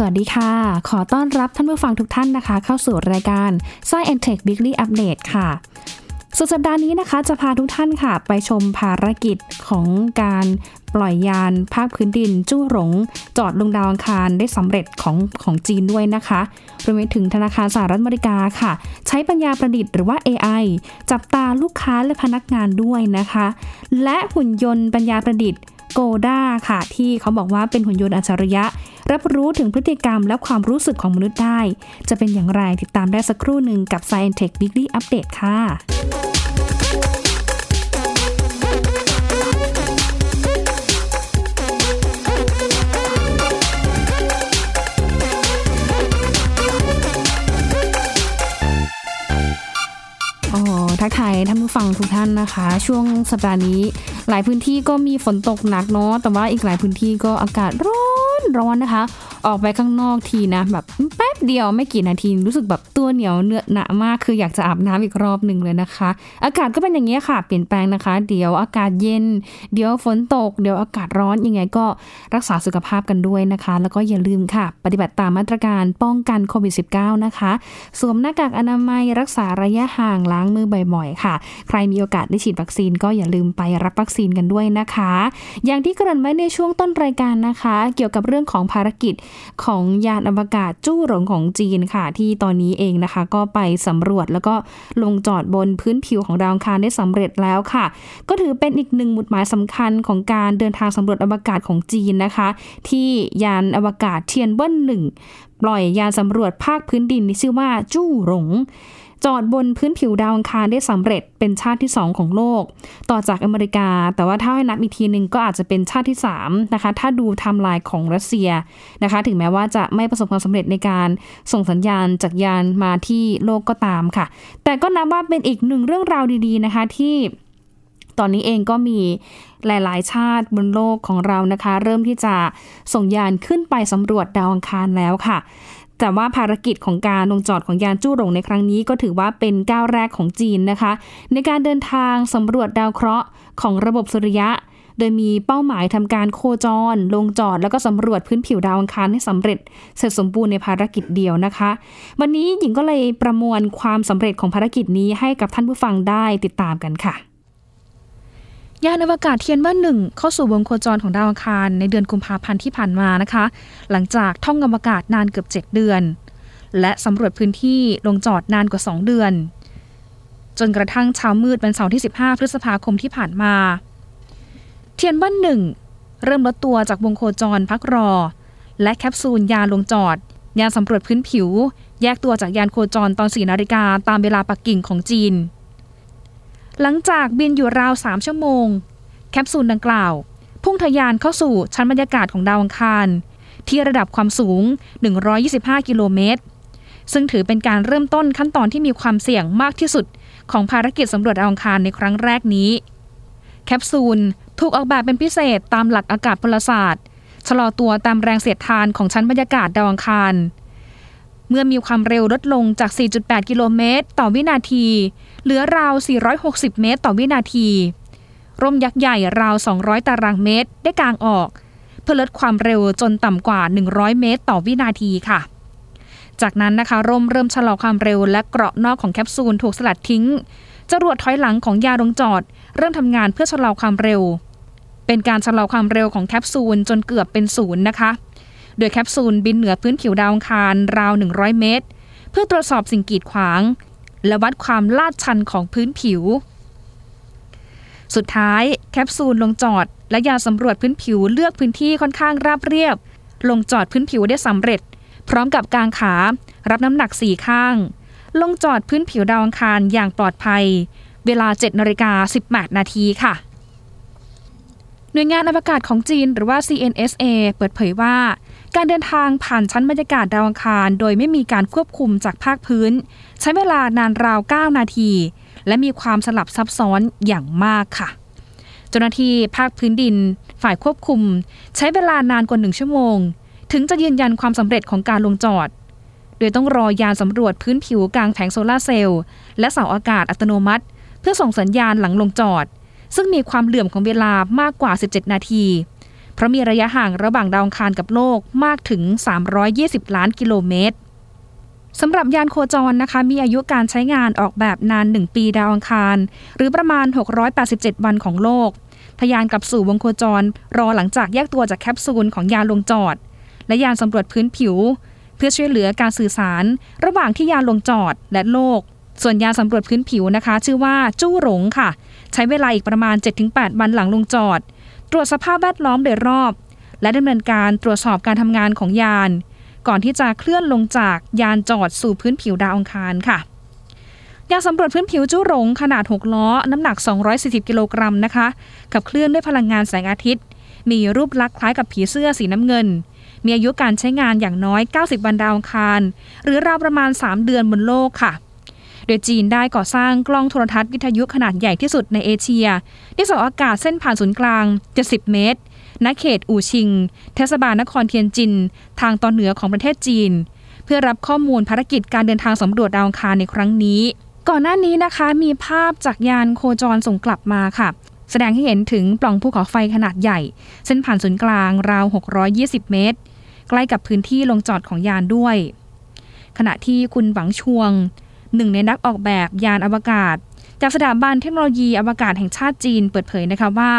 สวัสดีค่ะ ขอต้อนรับท่านผู้ฟังทุกท่านนะคะ เข้าสู่รายการ Science Tech Weekly Update ค่ะสุดสัปดาห์นี้นะคะจะพาทุกท่านค่ะ ไปชมภารกิจของการปล่อยยานภาคพื้นดิน จู้หลง จอดลงดาวอังคารได้สำเร็จของของจีนด้วยนะคะรวมไปถึงธนาคารสหรัฐอเมริกาค่ะ ใช้ปัญญาประดิษฐ์หรือว่า AI จับตาลูกค้าและพนักงานด้วยนะคะ และหุ่นยนต์ปัญญาประดิษฐ์ โกด้าค่ะ ที่เขาบอกว่าเป็นหุ่นยนต์อัจฉริยะ รับรู้ถึงพฤติกรรมและความรู้สึกของมนุษย์ได้ จะเป็นอย่างไรติดตามได้สักครู่หนึ่งกับ Science Tech Weekly Update ค่ะ โอ้ทักทายท่านผู้ฟังทุกท่านนะคะ ช่วงสัปดาห์นี้ หลายพื้นที่ก็มีฝนตกหนักเนาะแต่ว่าอีกหลายพื้นที่ก็อากาศร้อนร้อนนะคะออกไปข้างนอกทีนะ แบบแป๊บเดียวไม่กี่นาทีรู้สึกแบบตัวเหนียวเนื้อหนามากคืออยากจะอาบน้ำอีกรอบหนึ่งเลยนะคะ อากาศก็เป็นอย่างนี้ยค่ะ เปลี่ยนแปลงนะคะ เดี๋ยวอากาศเย็น เดี๋ยวฝนตก เดี๋ยวอากาศร้อนยังไงก็รักษาสุขภาพกันด้วยนะคะ แล้วก็อย่าลืมค่ะ ปฏิบัติตามมาตรการป้องกันโควิด -19 นะคะ สวมหน้ากากอนามัยรักษาระยะห่างล้างมือบ่อยๆ ค่ะ ใครมีโอกาสได้ฉีดวัคซีนก็อย่าลืมไปรับวัคซีนกันด้วยนะคะ อย่างที่เกริ่นไว้ในช่วงต้นรายการนะคะ เกี่ยวกับเรื่องของภารกิจของยานอวกาศจู้หลงของจีนค่ะ ที่ตอนนี้เองนะคะ ก็ไปสำรวจแล้วก็ลงจอดบนพื้นผิวของดาวอังคารได้สำเร็จแล้วค่ะ ก็ถือเป็นอีกหนึ่งหมุดหมายสำคัญของการเดินทางสำรวจอวกาศของจีนนะคะ ที่ยานอวกาศเทียนเวิ่นหนึ่งปล่อยยานสำรวจภาคพื้นดินที่ชื่อว่าจู้หลง จอดบนพื้นผิวดาวอังคารได้สำเร็จเป็นชาติที่ 2 ของโลก ต่อจากอเมริกา แต่ว่าถ้าให้นับอีกทีหนึ่งก็อาจจะเป็นชาติที่3นะคะถ้าดูไทม์ไลน์ของรัสเซียนะคะ ถึงแม้ว่าจะไม่ประสบความสำเร็จในการส่งสัญญาณจากยานมาที่โลกก็ตามค่ะ แต่ก็นับว่าเป็นอีกหนึ่งเรื่องราวดีๆนะคะที่ตอนนี้เองก็มีหลายๆ ชาติบนโลกของเรานะคะ เริ่มที่จะส่งยานขึ้นไปสำรวจดาวอังคารแล้วค่ะ แต่ว่าภารกิจของการลงจอดของยานจู้หลงในครั้งนี้ก็ถือว่าเป็นก้าวแรกของจีนนะคะ ในการเดินทางสำรวจดาวเคราะห์ของระบบสุริยะ โดยมีเป้าหมายทำการโคจร ลงจอดแล้วก็สำรวจพื้นผิวดาวอังคารให้สำเร็จ เสร็จสมบูรณ์ในภารกิจเดียวนะคะ วันนี้หญิงก็เลยประมวลความสำเร็จของภารกิจนี้ให้กับท่านผู้ฟังได้ติดตามกันค่ะ ยานอวกาศเทียนเบิ้ลหนึ่งเข้าสู่วงโคจรของดาวอังคารในเดือนกุมภาพันธ์ที่ผ่านมานะคะ หลังจากท่องอวกาศนานเกือบ 7 เดือน และสำรวจพื้นที่ลงจอดนานกว่า 2 เดือน จนกระทั่งเช้ามืดวันเสาร์ที่ 15 พฤษภาคมที่ผ่านมา เทียนเบิ้ลหนึ่งเริ่มลดตัวจากวงโคจรพักรอ และแคปซูลยานลงจอด ยานสำรวจพื้นผิว แยกตัวจากยานโคจรตอน4นาฬิกาตามเวลาปักกิ่งของจีน หลังจากบินอยู่ราว 3 ชั่วโมง แคปซูลดังกล่าว พุ่งทะยานเข้าสู่ชั้นบรรยากาศของดาวอังคาร ที่ระดับความสูง 125 กิโลเมตร ซึ่งถือเป็นการเริ่มต้นขั้นตอนที่มีความเสี่ยงมากที่สุด ของภารกิจสำรวจดาวอังคารในครั้งแรกนี้ แคปซูลถูกออกแบบเป็นพิเศษตามหลักอากาศพลศาสตร์ชะลอตัวตามแรงเสียดทานของชั้นบรรยากาศดาวอังคาร เมื่อมีความเร็วลดลงจาก 4.8 กิโลเมตร ต่อวินาที เหลือราว 460 เมตร ต่อวินาที ร่มยักษ์ใหญ่ราว 200 ตารางเมตร ได้กางออก เพื่อลดความเร็วจนต่ำกว่า 100 เมตร ต่อวินาทีค่ะ จากนั้นนะคะ ร่มเริ่มชะลอความเร็วและเกราะนอกของแคปซูลถูกสลัดทิ้ง จรวดถอยหลังของยาลงจอด เริ่มทำงานเพื่อชะลอความเร็ว เป็นการชะลอความเร็วของแคปซูลจนเกือบเป็นศูนย์นะคะ โดยแคปซูลบินเหนือพื้นผิวดาวอังคารราว 100 เมตร เพื่อตรวจสอบสิ่งกีดขวาง และวัดความลาดชันของพื้นผิว สุดท้ายแคปซูลลงจอด และยานสำรวจพื้นผิวเลือกพื้นที่ค่อนข้างราบเรียบ ลงจอดพื้นผิวได้สำเร็จ พร้อมกับกางขา รับน้ำหนักสี่ข้าง ลงจอดพื้นผิวดาวอังคารอย่างปลอดภัย เวลา7นาฬิกา18นาทีค่ะ หน่วยงานอวกาศของจีนหรือว่า CNSA เปิดเผยว่า การเดินทางผ่านชั้นบรรยากาศดาวอังคาร โดยไม่มีการควบคุมจากภาคพื้น ใช้เวลานานราว 9 นาที และมีความสลับซับซ้อนอย่างมากค่ะเจ้าหน้าที่ภาคพื้นดิน ฝ่ายควบคุม ใช้เวลานานกว่าหนึ่งชั่วโมง ถึงจะยืนยันความสำเร็จของการลงจอด โดยต้องรอยานสำรวจพื้นผิวกลางแผงโซลาร์เซลล์และเสาอากาศอัตโนมัติ เพื่อส่งสัญญาณหลังลงจอด ซึ่งมีความเหลื่อมของเวลามากกว่า 17 นาที เพราะมีระยะห่างระหว่างดาวอังคารกับโลกมากถึง 320 ล้านกิโลเมตรสำหรับยานโคจรนะคะ มีอายุการใช้งานออกแบบนาน 1 ปีดาวอังคาร หรือประมาณ 687 วันของโลก ทยานกลับสู่วงโคจร รอหลังจากแยกตัวจากแคปซูลของยานลงจอด และยานสำรวจพื้นผิว เพื่อช่วยเหลือการสื่อสาร ระหว่างที่ยานลงจอดและโลก ส่วนยานสำรวจพื้นผิวนะคะ ชื่อว่าจู้หลงค่ะ ใช้เวลาอีกประมาณ 7-8 วันหลังลงจอด ตรวจสภาพแวดล้อมโดยรอบ และดำเนินการตรวจสอบการทำงานของยาน ก่อนที่จะเคลื่อนลงจากยานจอดสู่พื้นผิวดาวอังคารค่ะยานสำรวจพื้นผิวจู้หลงขนาด 6 ล้อ น้ำหนัก 240 กิโลกรัมนะคะขับเคลื่อนด้วยพลังงานแสงอาทิตย์ มีรูปลักษณ์คล้ายกับผีเสื้อสีน้ำเงิน มีอายุการใช้งานอย่างน้อย 90 วันดาวอังคาร หรือราวประมาณ 3 เดือนบนโลกค่ะ โดยจีนได้ก่อสร้างกล้องโทรทัศน์วิทยุขนาดใหญ่ที่สุดในเอเชีย ที่ส่องอากาศเส้นผ่านศูนย์กลาง 70 เมตร ณ เขตอู่ชิง เทศบาลนครเทียนจิน ทางตอนเหนือของประเทศจีน เพื่อรับข้อมูลภารกิจการเดินทางสำรวจดาวอังคารในครั้งนี้ ก่อนหน้านี้นะคะมีภาพจากยานโคจรส่งกลับมาค่ะ แสดงให้เห็นถึงปล่องภูเขาไฟขนาดใหญ่ เส้นผ่านศูนย์กลางราว 620 เมตร ใกล้กับพื้นที่ลงจอดของยานด้วย ขณะที่คุณหวังชวง หนึ่งในนักออกแบบยานอวกาศ จากสถาบันเทคโนโลยีอวกาศแห่งชาติจีนเปิดเผยนะคะว่า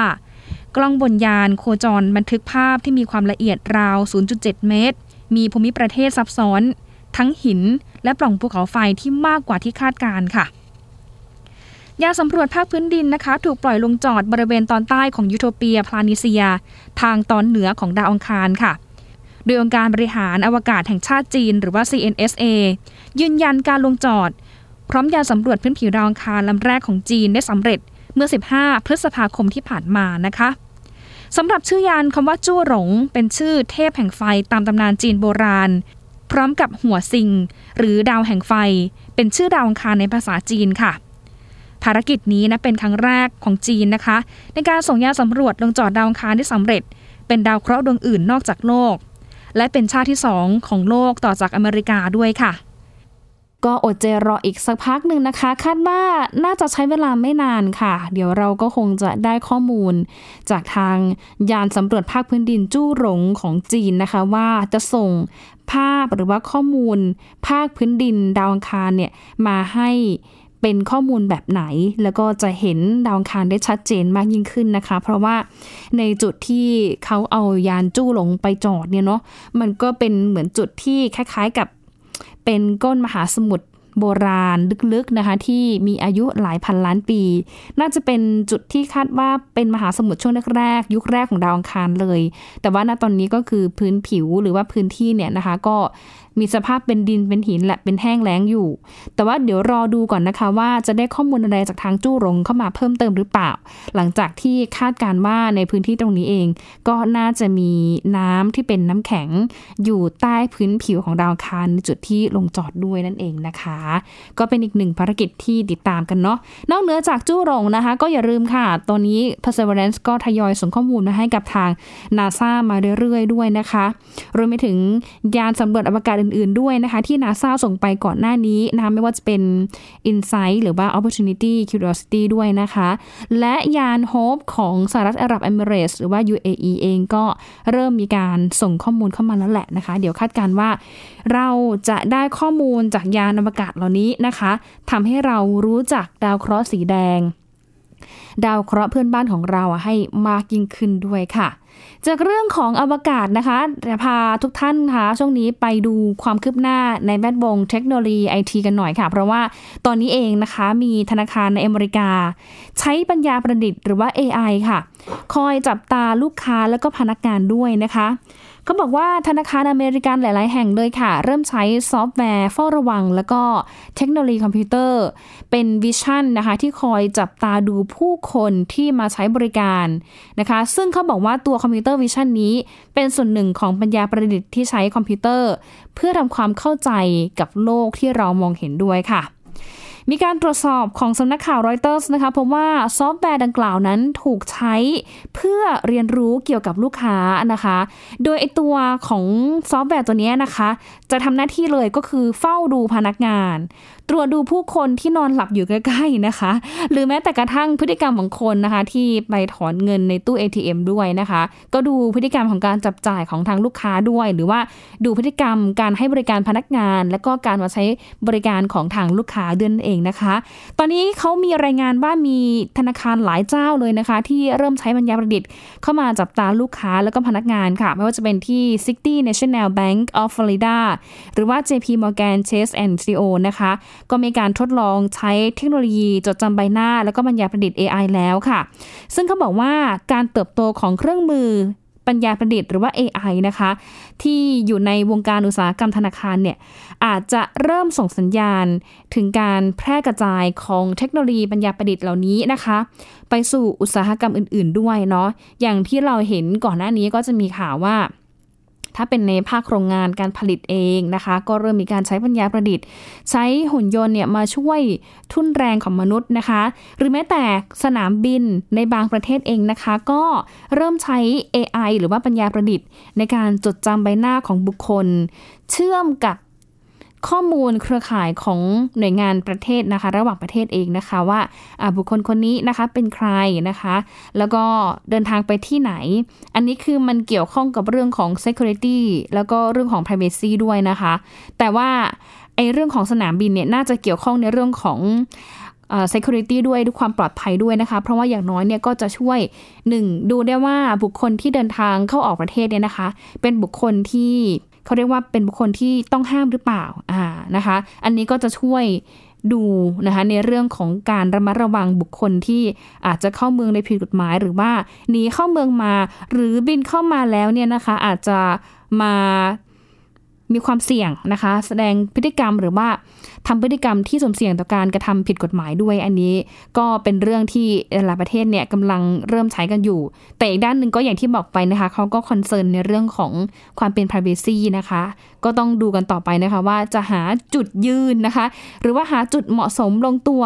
กล้องบนยานโคจรบันทึกภาพที่มีความละเอียดราว 0.7 เมตร มีภูมิประเทศซับซ้อน ทั้งหิน และปล่องภูเขาไฟที่มากกว่าที่คาดการค่ะยานสำรวจภาคพื้นดินนะคะ ถูกปล่อยลงจอดบริเวณตอนใต้ของยูโทเปียพลานิเซีย ทางตอนเหนือของดาวอังคารค่ะ โดยองค์การบริหารอวกาศแห่งชาติจีน หรือว่า CNSA ยืนยันการลงจอด พร้อมยานสำรวจพื้นผิวดาวอังคารลำแรกของจีนได้สำเร็จเมื่อ 15 พฤษภาคมที่ผ่านมานะคะสำหรับชื่อยานคำว่าจู้หลง เป็นชื่อเทพแห่งไฟตามตำนานจีนโบราณ พร้อมกับหัวซิง หรือดาวแห่งไฟ เป็นชื่อดาวอังคารในภาษาจีนค่ะ ภารกิจนี้นะเป็นครั้งแรกของจีนนะคะ ในการส่งยานสำรวจลงจอดดาวอังคารที่สำเร็จ เป็นดาวเคราะห์ดวงอื่นนอกจากโลก และเป็นชาติที่สองของโลกต่อจากอเมริกาด้วยค่ะ ก็อดใจรออีกสักพักหนึ่งนะคะ คาดว่าน่าจะใช้เวลาไม่นานค่ะ เดี๋ยวเราก็คงจะได้ข้อมูล จากทางยานสำรวจภาคพื้นดินจู้หลงของจีนนะคะ ว่าจะส่งภาพหรือว่าข้อมูล ภาคพื้นดินดาวอังคารเนี่ยมาให้ เป็นข้อมูลแบบไหน แล้วก็จะเห็นดาวอังคารได้ชัดเจนมากยิ่งขึ้นนะคะ เพราะว่าในจุดที่เขาเอายานจู้หลงไปจอดเนี่ยเนาะมันก็เป็นเหมือนจุดที่คล้ายๆกับเป็นก้นมหาสมุทรโบราณลึกๆนะคะ ที่มีอายุหลายพันล้านปี น่าจะเป็นจุดที่คาดว่าเป็นมหาสมุทรช่วงแรกๆยุคแรกของดาวอังคารเลย แต่ว่าณตอนนี้ก็คือพื้นผิวหรือว่าพื้นที่เนี่ยนะคะ ก็ มีสภาพเป็นดินเป็นหินและเป็นแห้งแล้งอยู่ แต่ว่าเดี๋ยวรอดูก่อนนะคะว่าจะได้ข้อมูลอะไรจากทางจู้รงเข้ามาเพิ่มเติมหรือเปล่า หลังจากที่คาดการว่าในพื้นที่ตรงนี้เอง ก็น่าจะมีน้ำที่เป็นน้ำแข็งอยู่ใต้พื้นผิวของดาวคารในจุดที่ลงจอดด้วยนั่นเองนะคะ ก็เป็นอีกหนึ่งภารกิจที่ติดตามกันเนาะนอกเหนือจากจู้รงนะคะ ก็อย่าลืมค่ะตอนนี้ Perseverance ก็ทยอยส่งข้อมูลมาให้กับทาง NASA มาเรื่อยๆ ด้วยนะคะ รวมไปถึงยานสำรวจอวกาศอื่นๆด้วยนะคะ ที่นาซาส่งไปก่อนหน้านี้นะคะไม่ว่าจะเป็น Insight หรือว่า Opportunity Curiosity ด้วยนะคะ และยาน Hope ของสหรัฐอาหรับเอมิเรสหรือว่า UAE เองก็เริ่มมีการส่งข้อมูลเข้ามาแล้วแหละนะคะ เดี๋ยวคาดการว่า เราจะได้ข้อมูลจากยานอวกาศเหล่านี้นะคะทำให้เรารู้จักดาวเคราะห์สีแดง ดาวเคราะห์เพื่อนบ้านของเราให้มากยิ่งขึ้นด้วยค่ะ จากเรื่องของอวกาศนะคะจะพาทุกท่านคะช่วงนี้ไปดูความคืบหน้าในแวดวงเทคโนโลยีไอทีกันหน่อยค่ะ เพราะว่าตอนนี้เองนะคะมีธนาคารในอเมริกา ใช้ปัญญาประดิษฐ์หรือว่า AI ค่ะ คอยจับตาลูกค้าแล้วก็พนักงานด้วยนะคะ เขาบอกว่าธนาคารอเมริกันหลาย ๆ แห่งเลยค่ะ เริ่มใช้ซอฟต์แวร์เฝ้าระวัง แล้วก็เทคโนโลยีคอมพิวเตอร์ เป็น vision นะคะที่คอยจับตาดูผู้คนที่มาใช้บริการนะคะ ซึ่งเขาบอกว่าตัว computer vision นี้ เป็นส่วนหนึ่งของปัญญาประดิษฐ์ที่ใช้คอมพิวเตอร์ เพื่อทำความเข้าใจกับโลกที่เรามองเห็นด้วยค่ะ มีการตรวจสอบของสำนักข่าวรอยเตอร์สนะคะพบว่าซอฟต์แวร์ดังกล่าวนั้นถูกใช้เพื่อเรียนรู้เกี่ยวกับลูกค้านะคะ โดยไอตัวของซอฟต์แวร์ตัวนี้นะคะ จะทำหน้าที่เลยก็คือเฝ้าดูพนักงาน ตรวจดูผู้คนที่นอนหลับอยู่ใกล้ๆนะคะ หรือแม้แต่กระทั่งพฤติกรรมของคนนะคะ ที่ไปถอนเงินในตู้ ATM ด้วยนะคะ ก็ดูพฤติกรรมของการจับจ่ายของทางลูกค้าด้วย หรือว่าดูพฤติกรรมการให้บริการพนักงาน และก็การมาใช้บริการของทางลูกค้าเด้วยนั่นเองนะคะ ตอนนี้เขามีรายงานว่ามีธนาคารหลายเจ้าเลยนะคะ ที่เริ่มใช้ปัญญาประดิษฐ์เข้ามาจับตาลูกค้าแล้วก็พนักงานค่ะ ไม่ว่าจะเป็นที่ City National Bank of Florida หรือว่า JP Morgan Chase and Co นะคะ ก็มีการทดลองใช้เทคโนโลยีจดจำใบหน้า แล้วก็ปัญญาประดิษฐ์ AI แล้วค่ะ ซึ่งเขาบอกว่าการเติบโตของเครื่องมือปัญญาประดิษฐ์หรือว่า AI นะคะ ที่อยู่ในวงการอุตสาหกรรมธนาคารเนี่ย อาจจะเริ่มส่งสัญญาณถึงการแพร่กระจายของเทคโนโลยีปัญญาประดิษฐ์เหล่านี้นะคะ ไปสู่อุตสาหกรรมอื่น ๆ ด้วยเนาะอย่างที่เราเห็นก่อนหน้านี้ก็จะมีข่าวว่าถ้าเป็นในภาคโรงงานการผลิตเองนะคะ ก็เริ่มมีการใช้ปัญญาประดิษฐ์ ใช้หุ่นยนต์เนี่ยมาช่วยทุ่นแรงของมนุษย์นะคะ หรือแม้แต่สนามบินในบางประเทศเองนะคะ ก็เริ่มใช้ AI หรือว่าปัญญาประดิษฐ์ ในการจดจำใบหน้าของบุคคล เชื่อมกับ ข้อมูลเครือข่ายของหน่วยงานประเทศนะคะ ระหว่างประเทศเองนะคะว่าบุคคลคนนี้นะคะเป็นใครนะคะ แล้วก็เดินทางไปที่ไหน อันนี้คือมันเกี่ยวข้องกับเรื่องของ security แล้วก็เรื่องของ privacy ด้วยนะคะ แต่ว่าไอเรื่องของสนามบินเนี่ยน่าจะเกี่ยวข้องในเรื่องของ security ด้วยด้วยความปลอดภัยด้วยนะคะ เพราะว่าอย่างน้อยเนี่ยก็จะช่วย 1. ดูได้ว่าบุคคลที่เดินทางเข้าออกประเทศเนี่ยนะคะ เป็นบุคคลที่ เขาเรียกว่าเป็นบุคคลที่ต้องห้ามหรือเปล่าอ่านะคะ อันนี้ก็จะช่วยดูนะคะในเรื่องของการระมัดระวังบุคคลที่อาจจะเข้าเมืองในผิดกฎหมาย หรือว่าหนีเข้าเมืองมา หรือบินเข้ามาแล้วเนี่ยนะคะอาจจะมา มีความเสี่ยงนะคะ แสดงพฤติกรรมหรือว่าทำพฤติกรรมที่สมเสี่ยงต่อการกระทำผิดกฎหมายด้วยอันนี้ ก็เป็นเรื่องที่หลายประเทศเนี่ยกำลังเริ่มใช้กันอยู่ แต่อีกด้านหนึ่งก็อย่างที่บอกไปนะคะเขาก็คอนเซิร์นในเรื่องของความเป็น p r i เวซีนะคะ ก็ต้องดูกันต่อไปนะคะว่าจะหาจุดยืนนะคะ หรือว่าหาจุดเหมาะสมลงตัว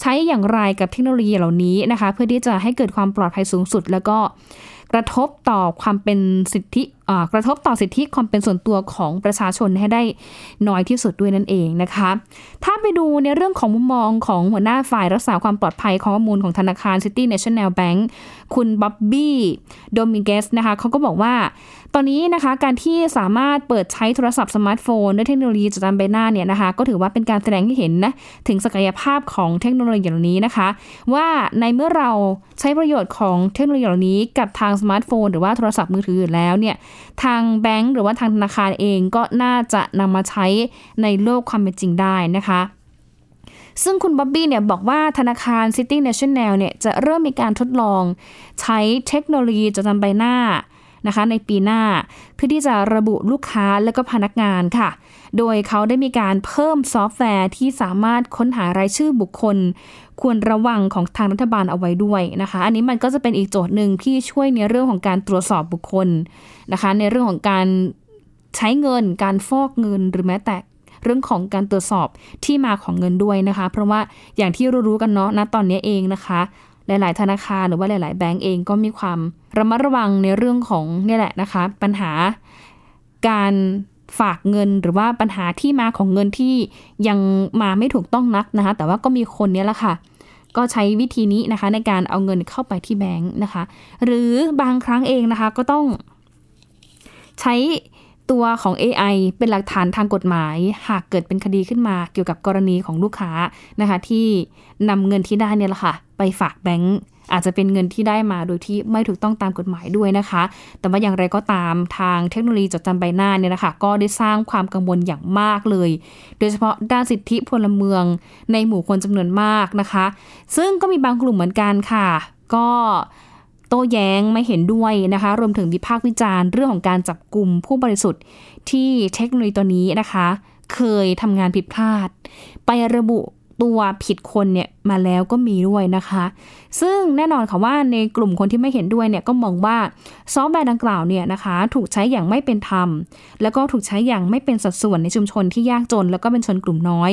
ใช้อย่างไรกับเทคโนโลยีเหล่านี้นะคะ เพื่อที่จะให้เกิดความปลอดภัยสูงสุด แล้วก็กระทบต่อความเป็นสิทธิกระทบต่อสิทธิความเป็นส่วนตัวของประชาชนให้ได้น้อยที่สุดด้วยนั่นเองนะคะ ถ้าไปดูในเรื่องของมุมมองของหัวหน้าฝ่ายรักษาความปลอดภัยข้อมูลของธนาคาร City National Bank คุณบ๊อบบี้โดมิเกสนะคะเขาก็บอกว่า ตอนนี้นะคะการที่สามารถเปิดใช้โทรศัพท์สมาร์ทโฟนด้วยเทคโนโลยีจดจำใบหน้าเนี่ยนะคะก็ถือว่าเป็นการแสดงให้เห็นนะถึงศักยภาพของเทคโนโลยีเหล่านี้นะคะ ว่าในเมื่อเราใช้ประโยชน์ของเทคโนโลยีเหล่านี้กับทางสมาร์ทโฟน หรือว่าโทรศัพท์มือถือแล้วเนี่ยทางแบงก์หรือว่าทางธนาคารเองก็น่าจะนำมาใช้ในโลกความเป็นจริงได้นะคะซึ่งคุณบ๊อบบี้เนี่ยบอกว่าธนาคาร City National เนี่ยจะเริ่มมีการทดลองใช้เทคโนโลยีจดจำใบหน้านะคะในปีหน้าเพื่อที่จะระบุลูกค้าและก็พนักงานค่ะ โดยเขาได้มีการเพิ่มซอฟต์แวร์ที่สามารถค้นหารายชื่อบุคคล ควรระวังของทางรัฐบาลเอาไว้ด้วยนะคะ อันนี้มันก็จะเป็นอีกโจทย์หนึ่งที่ช่วยในเรื่องของการตรวจสอบบุคคลนะคะ ในเรื่องของการใช้เงิน การฟอกเงินหรือแม้แต่เรื่องของการตรวจสอบที่มาของเงินด้วยนะคะ เพราะว่าอย่างที่รู้ๆกันเนาะณตอนนี้เองนะคะ หลาย ๆ ธนาคารหรือว่าหลาย ๆ แบงก์เองก็มีความระมัดระวังในเรื่องของนี่แหละนะคะ ปัญหาการ ฝากเงินหรือว่าปัญหาที่มาของเงินที่ยังมาไม่ถูกต้องนักนะคะ แต่ว่าก็มีคนเนี้แหละค่ะ ก็ใช้วิธีนี้นะคะ ในการเอาเงินเข้าไปที่แบงก์นะคะ หรือบางครั้งเองนะคะก็ต้อง ใช้ตัวของ AI เป็นหลักฐานทางกฎหมาย หากเกิดเป็นคดีขึ้นมาเกี่ยวกับกรณีของลูกค้านะคะ ที่นำเงินที่ได้เนี่ยแหละค่ะ ไปฝากแบงก์ อาจจะเป็นเงินที่ได้มาโดยที่ไม่ถูกต้องตามกฎหมายด้วยนะคะ แต่ว่าอย่างไรก็ตามทางเทคโนโลยีจดจำใบหน้าเนี่ยนะคะ ก็ได้สร้างความกังวลอย่างมากเลย โดยเฉพาะด้านสิทธิพลเมืองในหมู่คนจำนวนมากนะคะ ซึ่งก็มีบางกลุ่มเหมือนกันค่ะ ก็โต้แย้งไม่เห็นด้วยนะคะ รวมถึงวิพากษ์วิจารณ์เรื่องของการจับกลุ่มผู้บริสุทธิ์ที่เทคโนโลยีตัวนี้นะคะ เคยทำงานผิดพลาด ไประบุ ตัวผิดคนเนี่ยมาแล้วก็มีด้วยนะคะ ซึ่งแน่นอนค่ะว่าในกลุ่มคนที่ไม่เห็นด้วยเนี่ยก็มองว่าซอฟต์แวร์ดังกล่าวเนี่ยนะคะถูกใช้อย่างไม่เป็นธรรม แล้วก็ถูกใช้อย่างไม่เป็นสัดส่วนในชุมชนที่ยากจน แล้วก็เป็นชนกลุ่มน้อย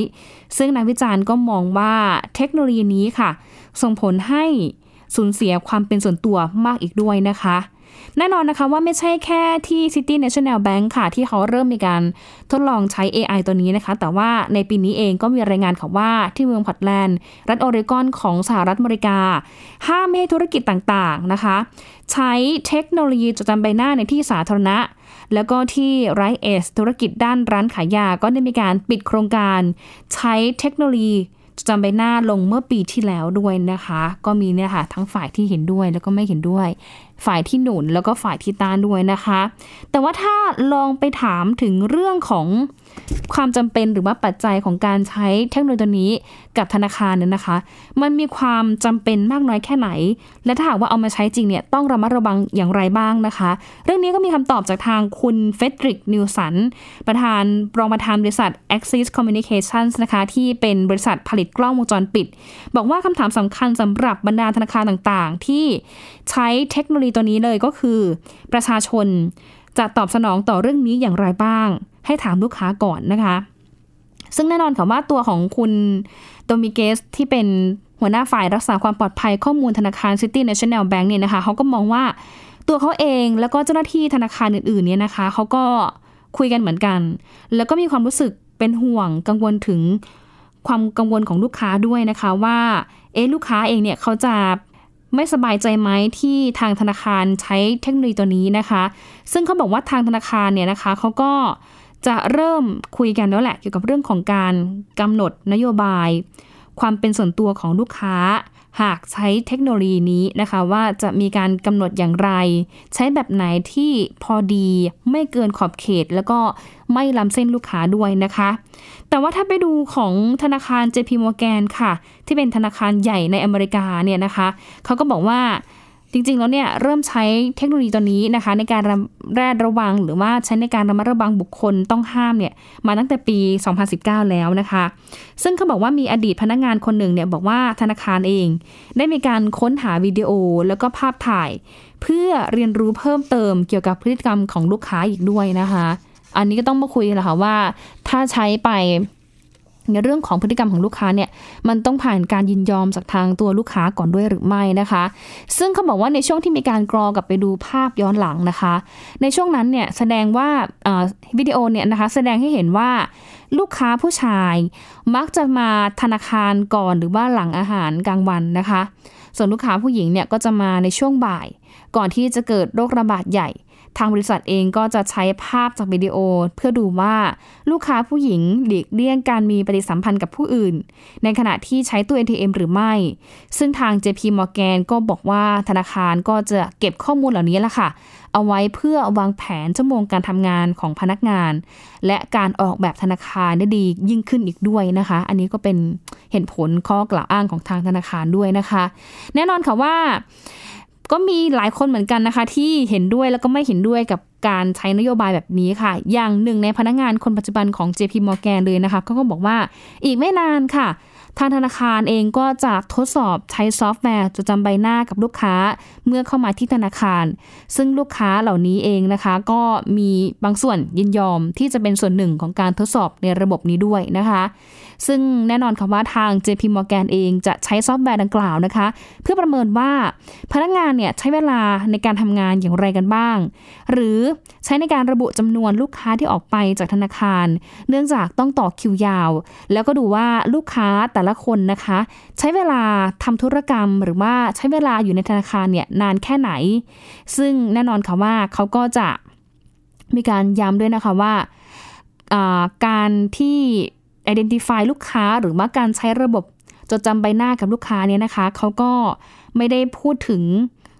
ซึ่งนักวิจารณ์ก็มองว่าเทคโนโลยีนี้ค่ะ ส่งผลให้สูญเสียความเป็นส่วนตัวมากอีกด้วยนะคะ แน่นอนนะคะว่าไม่ใช่แค่ที่ City National Bank ค่ะ ที่เขาเริ่มมีการทดลองใช้ AI ตัวนี้นะคะ แต่ว่าในปีนี้เองก็มีรายงานค่ะว่าที่เมืองพอร์ตแลนด์ รัฐออริกอนของสหรัฐอเมริกา ห้ามไม่ให้ธุรกิจต่างๆนะคะ ใช้เทคโนโลยีจดจำใบหน้าในที่สาธารณะ แล้วก็ที่ไรเอสธุรกิจด้านร้านขายยาก็ได้มีการปิดโครงการ ใช้เทคโนโลยี จำใบหน้าลงเมื่อปีที่แล้วด้วยนะคะ ก็มีเนี่ยค่ะ ทั้งฝ่ายที่เห็นด้วยแล้วก็ไม่เห็นด้วย ฝ่ายที่หนุนแล้วก็ฝ่ายที่ต้านด้วยนะคะ แต่ว่าถ้าลองไปถามถึงเรื่องของความจำเป็นหรือว่าปัจจัยของการใช้เทคโนโลยีตัวนี้กับธนาคารเนี่ยนะคะ มันมีความจำเป็นมากน้อยแค่ไหน และถ้าหากว่าเอามาใช้จริงเนี่ยต้องระมัดระวังอย่างไรบ้างนะคะ เรื่องนี้ก็มีคำตอบจากทางคุณเฟดริกนิวสันประธานรองประธานบริษัท Axis Communications นะคะที่เป็นบริษัทผลิตกล้องวงจรปิด บอกว่าคำถามสำคัญสำหรับบรรดาธนาคารต่างๆ ที่ใช้เทคโนโลยีตัวนี้เลยก็คือ ประชาชนจะตอบสนองต่อเรื่องนี้อย่างไรบ้าง ให้ถามลูกค้าก่อนนะคะ ซึ่งแน่นอนค่ะว่าตัวของคุณโดมิเกสที่เป็นหัวหน้าฝ่ายรักษาความปลอดภัยข้อมูลธนาคาร City National Bank เนี่ยนะคะเขาก็มองว่าตัวเขาเองแล้วก็เจ้าหน้าที่ธนาคารอื่นๆเนี่ยนะคะเขาก็คุยกันเหมือนกัน แล้วก็มีความรู้สึกเป็นห่วงกังวลถึง ความกังวลของลูกค้าด้วยนะคะว่า เอ๊ลูกค้าเองเนี่ยเขาจะไม่สบายใจไหมที่ทางธนาคารใช้เทคโนโลยีตัวนี้นะคะ ซึ่งเขาบอกว่าทางธนาคารเนี่ยนะคะเขาก็จะเริ่มคุยกันแล้วแหละเกี่ยวกับเรื่องของการกำหนดนโยบาย ความเป็นส่วนตัวของลูกค้า หากใช้เทคโนโลยีนี้นะคะ ว่าจะมีการกำหนดอย่างไร ใช้แบบไหนที่พอดีไม่เกินขอบเขต แล้วก็ไม่ล้ำเส้นลูกค้าด้วยนะคะ แต่ว่าถ้าไปดูของธนาคาร JP Morgan ค่ะ ที่เป็นธนาคารใหญ่ในอเมริกาเนี่ยนะคะเขาก็บอกว่า จริง ๆ แล้วเนี่ยเริ่มใช้เทคโนโลยีตัวนี้นะคะ ในการแรดระวังหรือว่าใช้ในการระมัดระวังบุคคลต้องห้ามเนี่ยมาตั้งแต่ปี 2019 แล้วนะคะ ซึ่งเขาบอกว่ามีอดีตพนักงานคนหนึ่งเนี่ยบอกว่าธนาคารเอง ได้มีการค้นหาวิดีโอแล้วก็ภาพถ่าย เพื่อเรียนรู้เพิ่มเติมเกี่ยวกับพฤติกรรมของลูกค้าอีกด้วยนะคะ อันนี้ก็ต้องมาคุยแหละค่ะว่า ถ้าใช้ไป ในเรื่องของพฤติกรรมของลูกค้าเนี่ยมันต้องผ่านการยินยอมจากทางตัวลูกค้าก่อนด้วยหรือไม่นะคะ ซึ่งเขาบอกว่าในช่วงที่มีการกรอกลับไปดูภาพย้อนหลังนะคะ ในช่วงนั้นเนี่ยแสดงว่าวิดีโอเนี่ยนะคะแสดงให้เห็นว่าลูกค้าผู้ชายมักจะมาธนาคารก่อนหรือว่าหลังอาหารกลางวันนะคะ ส่วนลูกค้าผู้หญิงเนี่ยก็จะมาในช่วงบ่าย ก่อนที่จะเกิดโรคระบาดใหญ่ ทางบริษัทเองก็จะใช้ภาพจากวิดีโอ เพื่อดูว่าลูกค้าผู้หญิงหลีกเลี่ยงการมีปฏิสัมพันธ์กับผู้อื่น ในขณะที่ใช้ตู้ ATM หรือไม่ ซึ่งทาง JP Morgan ก็บอกว่าธนาคารก็จะเก็บข้อมูลเหล่านี้แหละค่ะ เอาไว้เพื่อวางแผนชั่วโมงการทำงานของพนักงาน และการออกแบบธนาคารได้ดียิ่งขึ้นอีกด้วยนะคะ อันนี้ก็เป็นเหตุผลข้อกล่าวอ้างของทางธนาคารด้วยนะคะ แน่นอนค่ะว่า ก็มีหลายคนเหมือนกันนะคะ ที่เห็นด้วยแล้วก็ไม่เห็นด้วยกับการใช้นโยบายแบบนี้ค่ะ อย่างหนึ่งในพนักงงานคนปัจจุบันของ JP Morgan เลยนะคะเขาก็บอกว่าอีกไม่นานค่ะ ทางธนาคารเองก็จะทดสอบใช้ซอฟต์แวร์จดจำใบหน้ากับลูกค้าเมื่อเข้ามาที่ธนาคาร ซึ่งลูกค้าเหล่านี้เองนะคะ ก็มีบางส่วนยินยอมที่จะเป็นส่วนหนึ่งของการทดสอบในระบบนี้ด้วยนะคะ ซึ่งแน่นอนค่ะว่าทาง JP Morgan เองจะใช้ซอฟต์แวร์ดังกล่าวนะคะ เพื่อประเมินว่าพนักงานเนี่ยใช้เวลาในการทำงานอย่างไรกันบ้าง หรือใช้ในการระบุจำนวนลูกค้าที่ออกไปจากธนาคาร เนื่องจากต้องต่อคิวยาว แล้วก็ดูว่าลูกค้าแต่ละคนนะคะ ใช้เวลาทำธุรกรรม หรือว่าใช้เวลาอยู่ในธนาคารเนี่ยนานแค่ไหน ซึ่งแน่นอนค่ะว่าเขาก็จะมีการย้ำด้วยนะคะว่าการที่ identify ลูกค้าหรือว่าการใช้ระบบจดจำใบหน้ากับลูกค้าเนี่ยนะคะ เขาก็ไม่ได้พูดถึง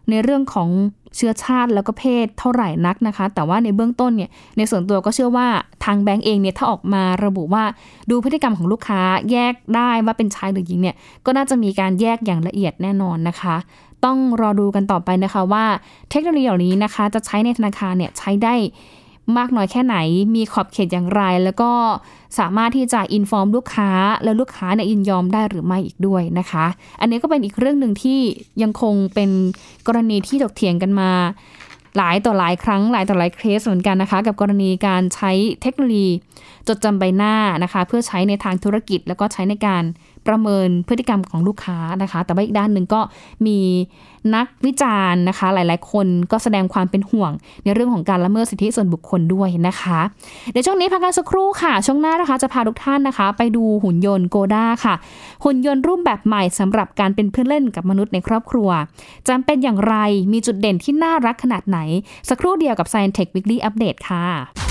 ในเรื่องของเชื้อชาติแล้วก็เพศเท่าไหร่นักนะคะ แต่ว่าในเบื้องต้นเนี่ยในส่วนตัวก็เชื่อว่าทางแบงก์เองเนี่ยถ้าออกมาระบุว่าดูพฤติกรรมของลูกค้าแยกได้ว่าเป็นชายหรือหญิงเนี่ยก็น่าจะมีการแยกอย่างละเอียดแน่นอนนะคะ ต้องรอดูกันต่อไปนะคะว่าเทคโนโลยีเหล่านี้นะคะ จะใช้ในธนาคารเนี่ยใช้ได้ มากน้อยแค่ไหน มีขอบเขตอย่างไร แล้วก็สามารถที่จะอินฟอร์มลูกค้า แล้วลูกค้าเนี่ยยินยอมได้หรือไม่อีกด้วยนะคะ อันนี้ก็เป็นอีกเรื่องหนึ่งที่ยังคงเป็นกรณีที่ถกเถียงกันมาหลายต่อหลายครั้งหลายต่อหลายเคสเหมือนกันนะคะ กับกรณีการใช้เทคโนโลยี จดจำใบหน้านะคะ เพื่อใช้ในทางธุรกิจแล้วก็ใช้ในการ ประเมินพฤติกรรมของลูกค้านะคะ แต่ว่าอีกด้านหนึ่งก็มีนักวิจารณ์นะคะ หลายๆ คนก็แสดงความเป็นห่วง ในเรื่องของการละเมิดสิทธิส่วนบุคคลด้วยนะคะ เดี๋ยวช่วงนี้พักกันสักครู่ค่ะ ช่วงหน้านะคะจะพาทุกท่านนะคะ ไปดูหุ่นยนต์โกด้าค่ะ หุ่นยนต์รูปแบบใหม่สำหรับการเป็นเพื่อนเล่นกับมนุษย์ในครอบครัวจำเป็นอย่างไรมีจุดเด่นที่น่ารักขนาดไหน สักครู่เดียวกับ Science Tech Weekly Update ค่ะ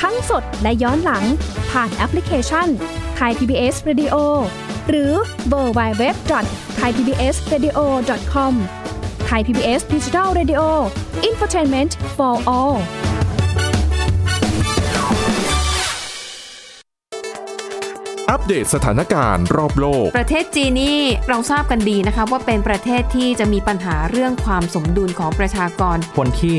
ทั้งสดและย้อนหลังผ่านแอปพลิเคชันไทย PBS Radio หรือเวอร์บายเว็บไทยพีบีเอสเรดิโอคอมไทยพีบีเอสดิจิทัลเรดิโออินฟอร์ทนเมนต์ for all อัปเดตสถานการณ์รอบโลก ประเทศจีนนี่เราทราบกันดีนะคะว่าเป็นประเทศที่จะมีปัญหาเรื่องความสมดุลของประชากร คนที่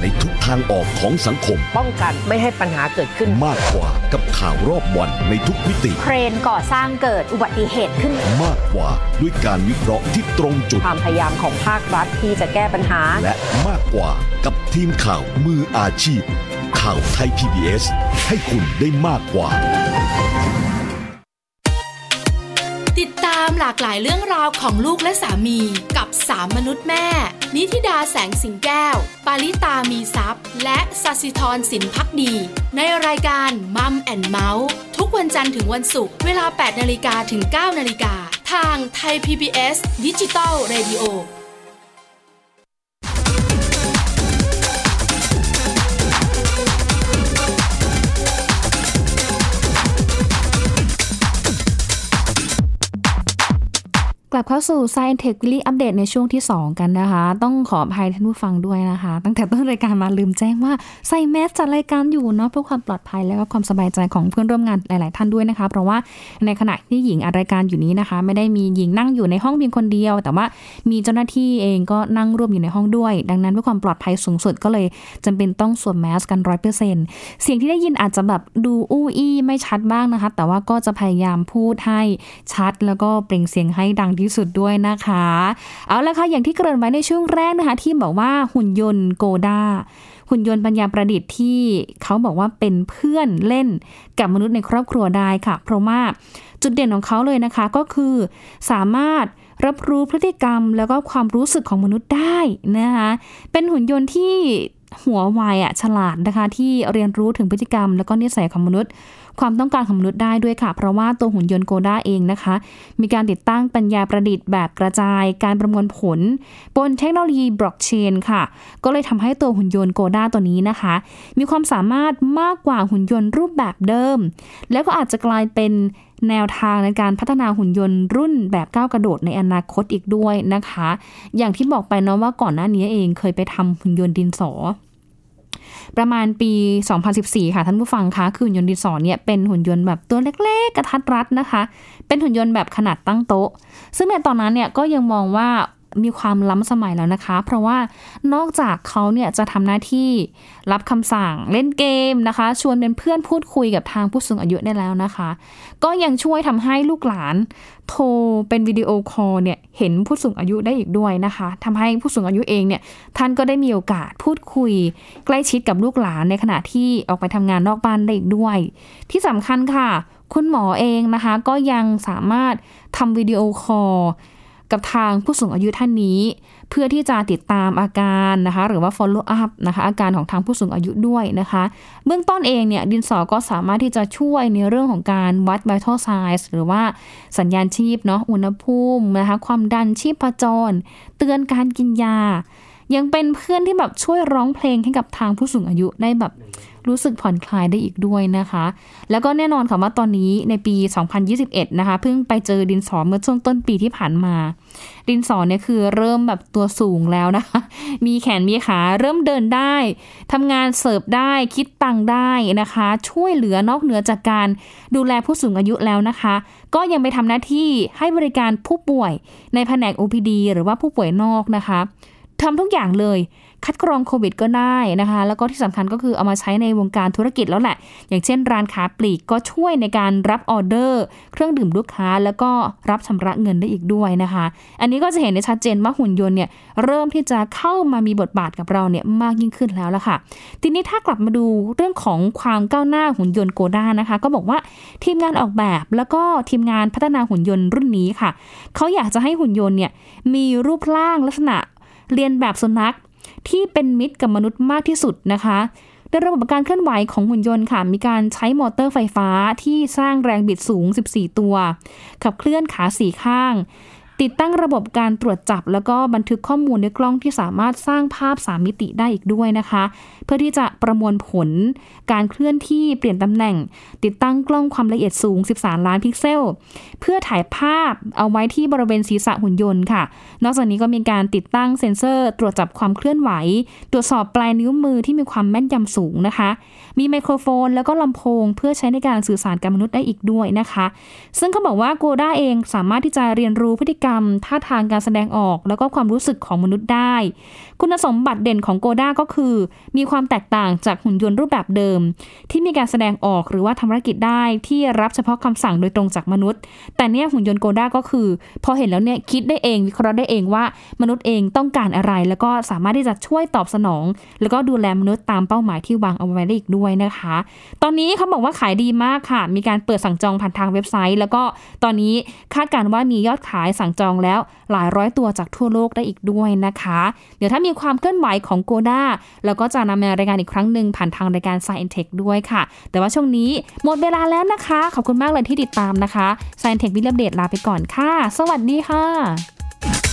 ในทุกทางออกของสังคม ป้องกันไม่ให้ปัญหาเกิดขึ้น มากกว่ากับข่าวรอบวันในทุกมิติ เครนก่อสร้างเกิดอุบัติเหตุขึ้น มากกว่าด้วยการวิเคราะห์ที่ตรงจุด ความพยายามของภาครัฐที่จะแก้ปัญหา และมากกว่ากับทีมข่าวมืออาชีพ ข่าวไทย PBS ให้คุณได้มากกว่า ติดตามหลากหลายเรื่องราวของลูกและสามีกับสามมนุษย์แม่ นิธิดาแสงสิงแก้ว ปาลิตามีซัพ์และสัสิธรสินพักดี ในรายการ Mom and Mouth ทุกวันจันทร์ถึงวันศุกร์เวลา 8 นาฬิกาถึง 9 นาฬิกา ทางไทย PBS Digital Radio ลับเข้าสู่ Science Tech Weekly Update ในช่วงที่ 2 กันนะคะ ต้องขออภัยท่านผู้ฟังด้วยนะคะ ตั้งแต่ต้นรายการมาลืมแจ้งว่าใส่แมสจัดรายการอยู่เนาะเพื่อความปลอดภัยและก็ความสบายใจของเพื่อนร่วมงานหลาย ๆ ท่านด้วยนะคะ เพราะว่าในขณะที่หญิงอัดรายการอยู่นี้นะคะ ไม่ได้มีหญิงนั่งอยู่ในห้องเพียงคนเดียว แต่ว่ามีเจ้าหน้าที่เองก็นั่งร่วมอยู่ในห้องด้วย ดังนั้นเพื่อความปลอดภัยสูงสุดก็เลยจำเป็นต้องสวมแมสกันร้อยเปอร์เซ็นต์เสียงที่ได้ยินอาจจะแบบดูอู้อี้ไม่ชัดบ้างนะคะ แต่ว่าก็จะพยายามพูดให้ชัด แล้วก็เปล่งเสียงให้ดังที่สุดด้วยนะคะ เอาละค่ะ อย่างที่เกริ่นไว้ในช่วงแรกนะคะ ที่บอกว่าหุ่นยนต์โกดาหุ่นยนต์ปัญญาประดิษฐ์ที่เขาบอกว่าเป็นเพื่อนเล่นกับมนุษย์ในครอบครัวได้ค่ะ เพราะว่าจุดเด่นของเขาเลยนะคะก็คือสามารถรับรู้พฤติกรรมแล้วก็ความรู้สึกของมนุษย์ได้นะคะเป็นหุ่นยนต์ที่ หัวไวอะฉลาดนะคะ ที่เรียนรู้ถึงพฤติกรรม แล้วก็นิสัยของมนุษย์ ความต้องการของมนุษย์ได้ด้วยค่ะ เพราะว่าตัวหุ่นยนต์โกด้าเองนะคะ มีการติดตั้งปัญญาประดิษฐ์แบบกระจาย การประมวลผล บนเทคโนโลยีบล็อกเชนค่ะ ก็เลยทำให้ตัวหุ่นยนต์โกด้าตัวนี้นะคะ มีความสามารถมากกว่าหุ่นยนต์รูปแบบเดิม แล้วก็อาจจะกลายเป็น แนวทางในการพัฒนาหุ่นยนต์รุ่นแบบก้าวกระโดดในอนาคตอีกด้วยนะคะ อย่างที่บอกไปเนาะว่าก่อนหน้านี้เองเคยไปทำหุ่นยนต์ดินสอประมาณปี 2014 ค่ะท่านผู้ฟังคะคือหุ่นยนต์ดินสอเนี่ยเป็นหุ่นยนต์แบบตัวเล็กๆ กระทัดรัดนะคะ เป็นหุ่นยนต์แบบขนาดตั้งโต๊ะ ซึ่งในตอนนั้นเนี่ยก็ยังมองว่า มีความล้ำสมัยแล้วนะคะ เพราะว่านอกจากเขาเนี่ยจะทำหน้าที่รับคำสั่งเล่นเกมนะคะ ชวนเป็นเพื่อนพูดคุยกับทางผู้สูงอายุได้แล้วนะคะ ก็ยังช่วยทำให้ลูกหลาน โทรเป็นวิดีโอคอลเนี่ยเห็นผู้สูงอายุได้อีกด้วยนะคะทำให้ผู้สูงอายุเองเนี่ยท่านก็ได้มีโอกาสพูดคุย ใกล้ชิดกับลูกหลานในขณะที่ออกไปทำงานนอกบ้านได้อีกด้วย ที่สำคัญค่ะ คุณหมอเองนะคะ ก็ยังสามารถทำวิดีโอคอล กับทางผู้สูงอายุท่านนี้ เพื่อที่จะติดตามอาการนะคะ หรือว่า follow up นะคะอาการของทางผู้สูงอายุด้วยนะคะ เบื้องต้นเองเนี่ยดินสอก็สามารถที่จะช่วยในเรื่องของการวัด vital signs หรือว่าสัญญาณชีพเนาะอุณหภูมินะคะความดันชีพจร เตือนการกินยา ยังเป็นเพื่อนที่แบบช่วยร้องเพลงให้กับทางผู้สูงอายุได้แบบ รู้สึกผ่อนคลายได้อีกด้วยนะคะ แล้วก็แน่นอนค่ะว่าตอนนี้ในปี 2021 นะคะ เพิ่งไปเจอดินสอเมื่อช่วงต้นปีที่ผ่านมา ดินสอเนี่ยคือเริ่มแบบตัวสูงแล้วนะคะ มีแขนมีขาเริ่มเดินได้ทำงานเสิร์ฟได้คิดตังค์ได้นะคะ ช่วยเหลือนอกเหนือจากการดูแลผู้สูงอายุแล้วนะคะ ก็ยังไปทำหน้าที่ให้บริการผู้ป่วยในแผนก OPD หรือว่าผู้ป่วยนอกนะคะทำทุกอย่างเลย คัดกรองโควิดก็ได้นะคะ แล้วก็ที่สำคัญก็คือเอามาใช้ในวงการธุรกิจแล้วแหละ อย่างเช่น ร้านค้าปลีกก็ช่วยในการรับออเดอร์ เครื่องดื่มลูกค้าแล้วก็รับชำระเงินได้อีกด้วยนะคะ อันนี้ก็จะเห็นได้ชัดเจนว่าหุ่นยนต์เนี่ยเริ่มที่จะเข้ามามีบทบาทกับเราเนี่ยมากยิ่งขึ้นแล้วละค่ะ ทีนี้ถ้ากลับมาดูเรื่องของความก้าวหน้าหุ่นยนต์โกด้านะคะ ก็บอกว่าทีมงานออกแบบแล้วก็ทีมงานพัฒนาหุ่นยนต์รุ่นนี้ค่ะ เขาอยากจะให้หุ่นยนต์เนี่ยมีรูปร่างลักษณะเรียนแบบสุนัข ที่เป็นมิตรกับมนุษย์มากที่สุดนะคะโดยระบบการเคลื่อนไหวของหุ่นยนต์ค่ะ มีการใช้มอเตอร์ไฟฟ้าที่สร้างแรงบิดสูง 14 ตัว ขับเคลื่อนขาสี่ข้าง ติดตั้งระบบการตรวจจับ แล้วก็บันทึกข้อมูลในกล้องที่สามารถสร้างภาพ 3 มิติได้อีกด้วยนะคะ เพื่อที่จะประมวลผลการเคลื่อนที่เปลี่ยนตำแหน่ง ติดตั้งกล้องความละเอียดสูง 13 ล้านพิกเซล เพื่อถ่ายภาพเอาไว้ที่บริเวณศีรษะหุ่นยนต์ค่ะ นอกจากนี้ก็มีการติดตั้งเซ็นเซอร์ ตรวจจับความเคลื่อนไหว ตรวจสอบปลายนิ้วมือที่มีความแม่นยำสูงนะคะ มีไมโครโฟน แล้วก็ลำโพง เพื่อใช้ในการสื่อสารกับมนุษย์ได้อีกด้วยนะคะ ซึ่งเขาบอกว่าโกด้าเองสามารถที่จะเรียนรู้พฤติกรรมท่าทางการแสดงออก แล้วก็ความรู้สึกของมนุษย์ได้ คุณสมบัติเด่นของโกด้าก็คือ มีความแตกต่างจากหุ่นยนต์รูปแบบเดิม ที่มีการแสดงออกหรือว่าทำธุรกิจได้ที่รับเฉพาะคำสั่งโดยตรงจากมนุษย์ แต่เนี่ยหุ่นยนต์โกด้าก็คือ พอเห็นแล้วเนี่ยคิดได้เองวิเคราะห์ได้เองว่ามนุษย์เองต้องการอะไร แล้วก็สามารถที่จะช่วยตอบสนอง แล้วก็ดูแลมนุษย์ตามเป้าหมายที่วางเอาไว้ได้อีกด้วยนะคะ ตอนนี้เขาบอกว่าขายดีมากค่ะ มีการเปิดสั่งจองผ่านทางเว็บไซต์ แล้วก็ตอนนี้คาดการว่ามียอดขายสั่งจองแล้วหลายร้อยตัวจากทั่วโลกได้อีกด้วยนะคะ เดี๋ยวถ้ามีความเคลื่อนไหวของโกด้าเราก็จะนำมารายงานอีกครั้งหนึ่งผ่านทางรายการ Science Tech ด้วยค่ะ แต่ว่าช่วงนี้หมดเวลาแล้วนะคะ ขอบคุณมากเลยที่ติดตามนะคะ Science Tech วิลเลเดตลาไปก่อนค่ะ สวัสดีค่ะ